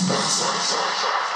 spaces.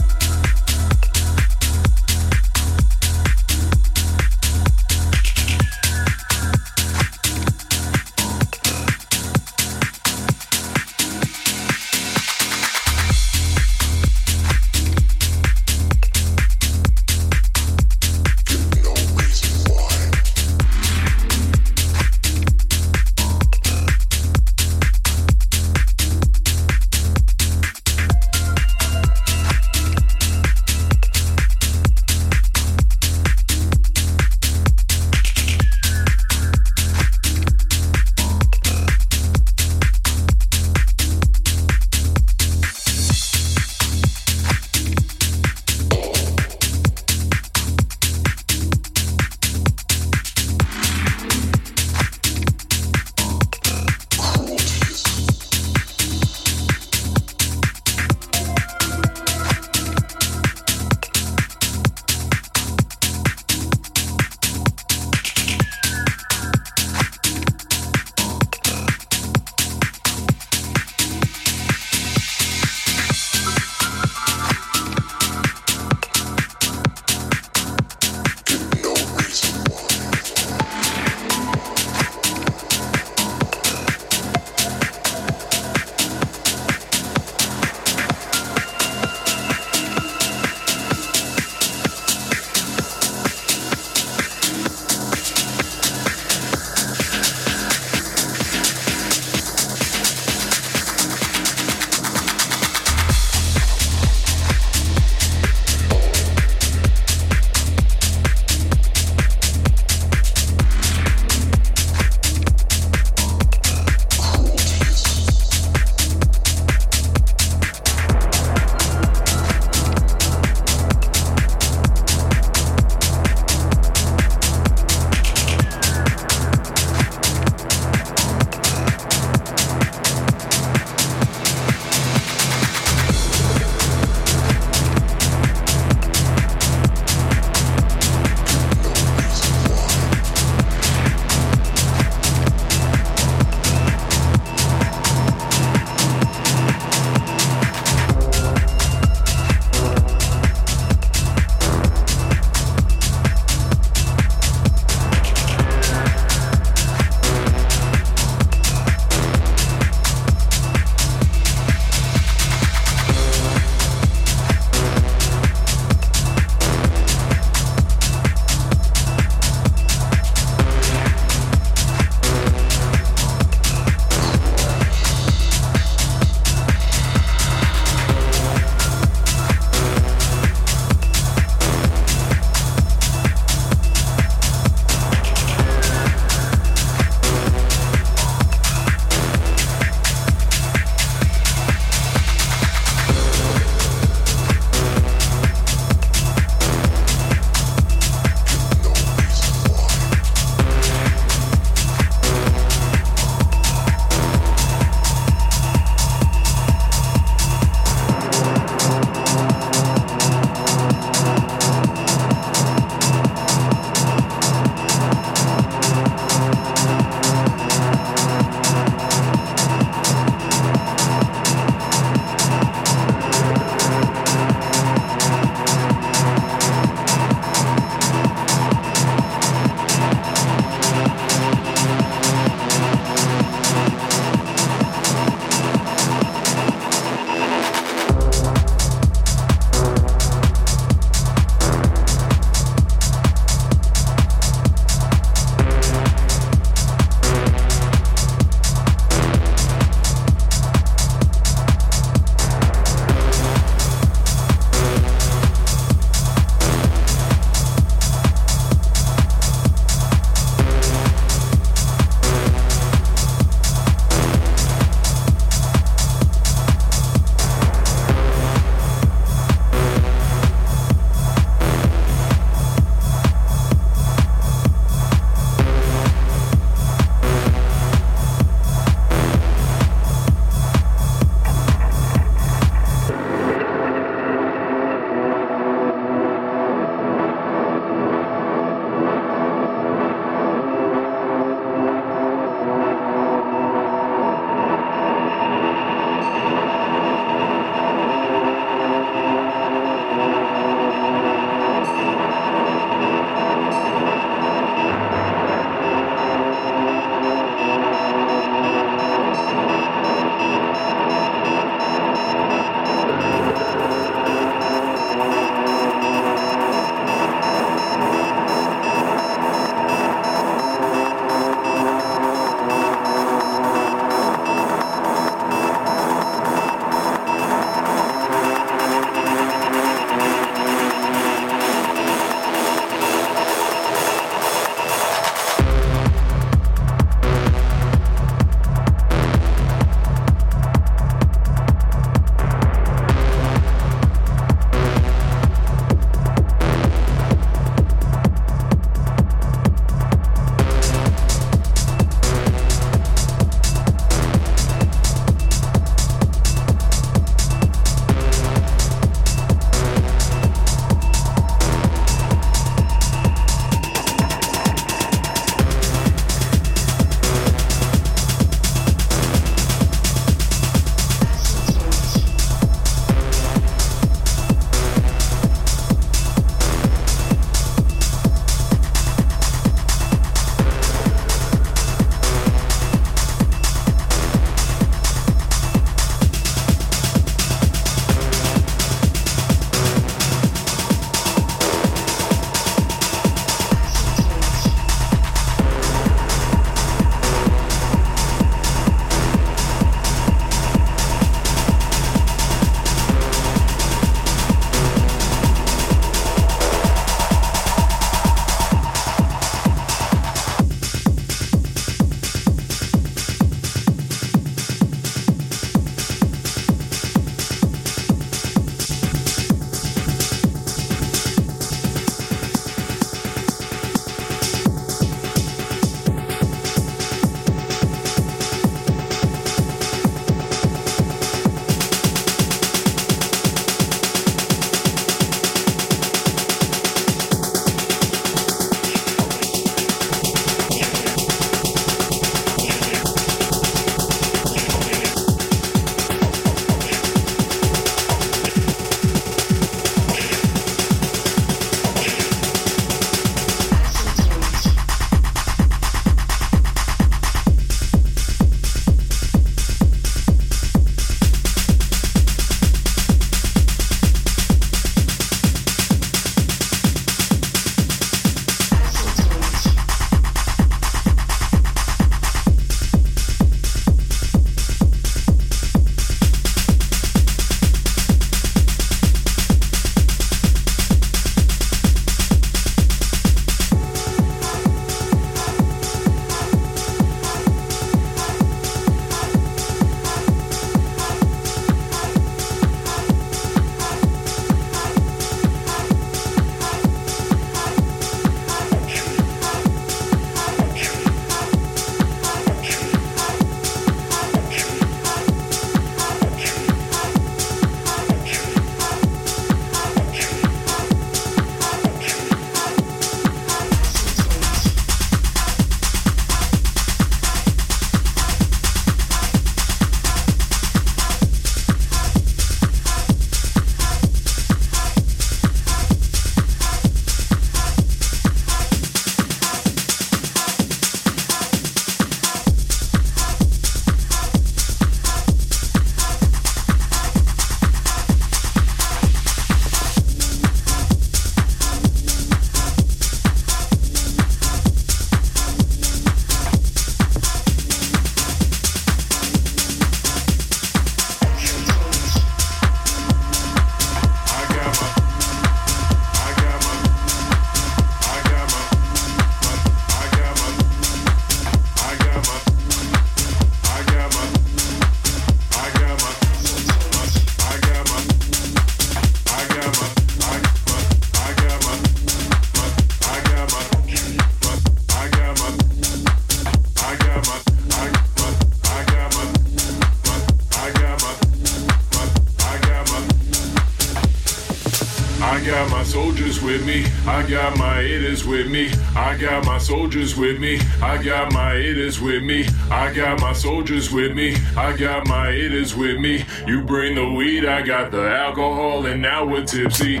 I got my haters with me. I got my soldiers with me. I got my haters with me. I got my soldiers with me. I got my haters with me. You bring the weed, I got the alcohol, and now we're tipsy.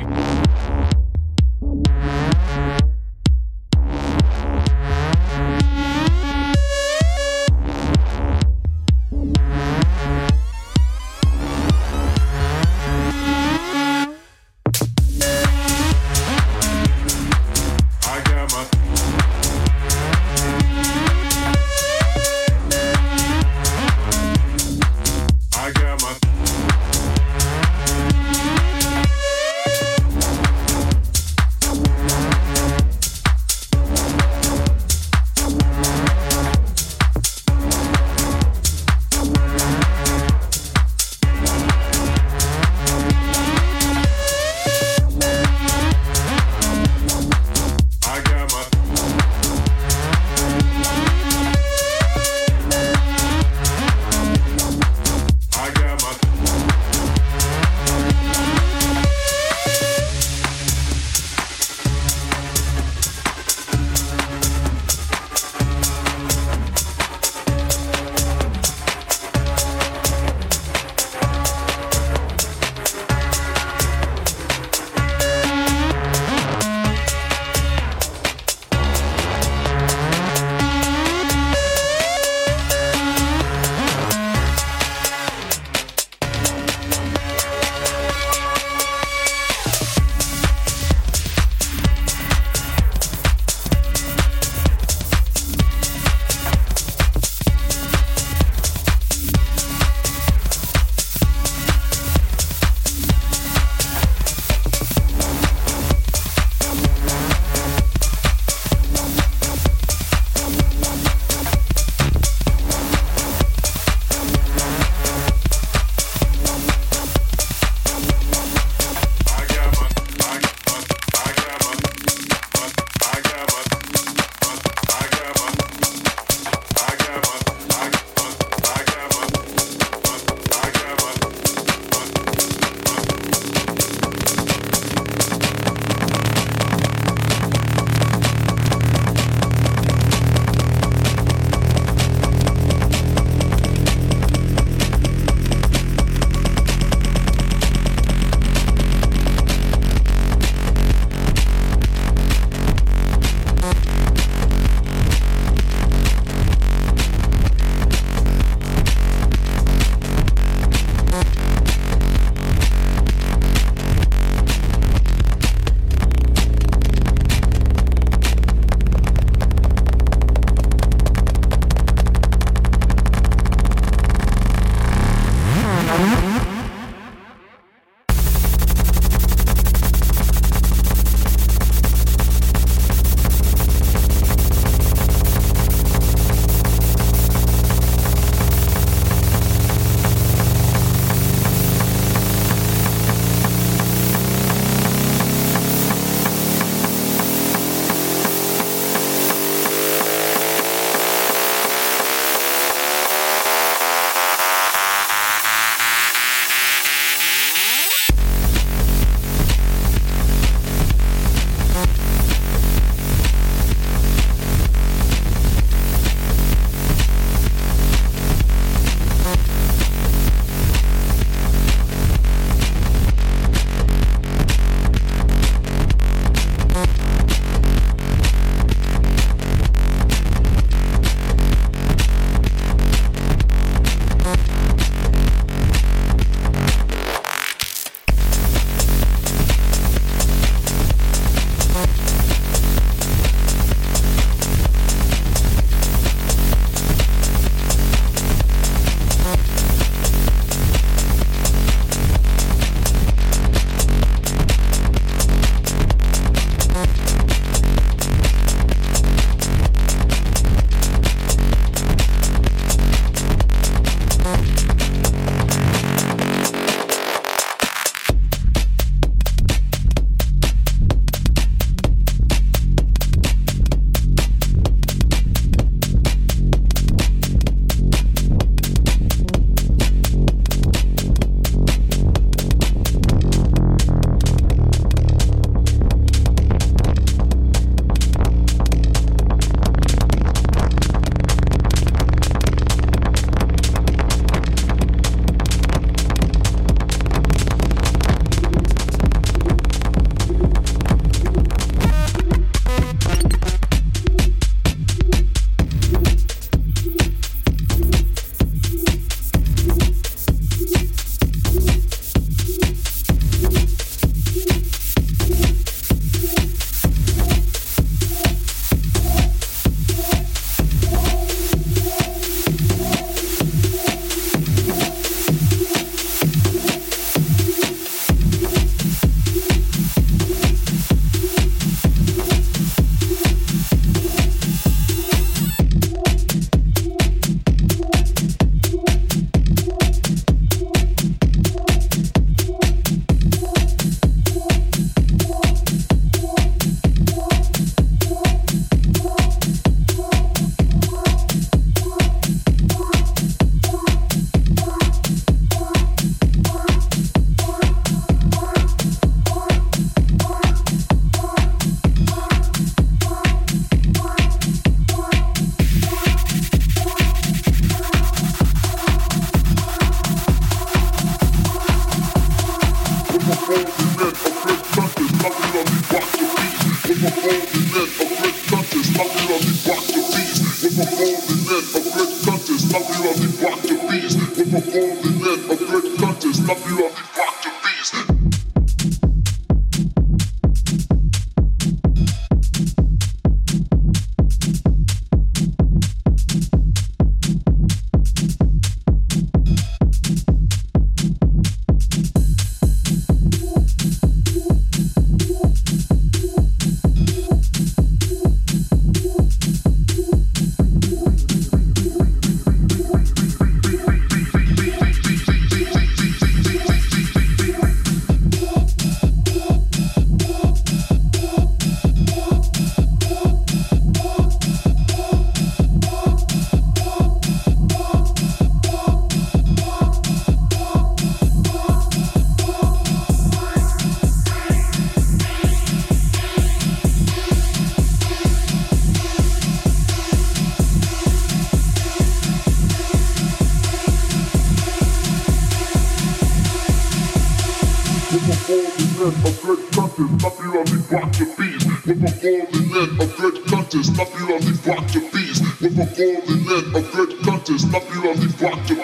naturally rock the beats with a golden net of good contest, naturally rock the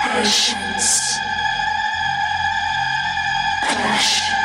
patience, passion.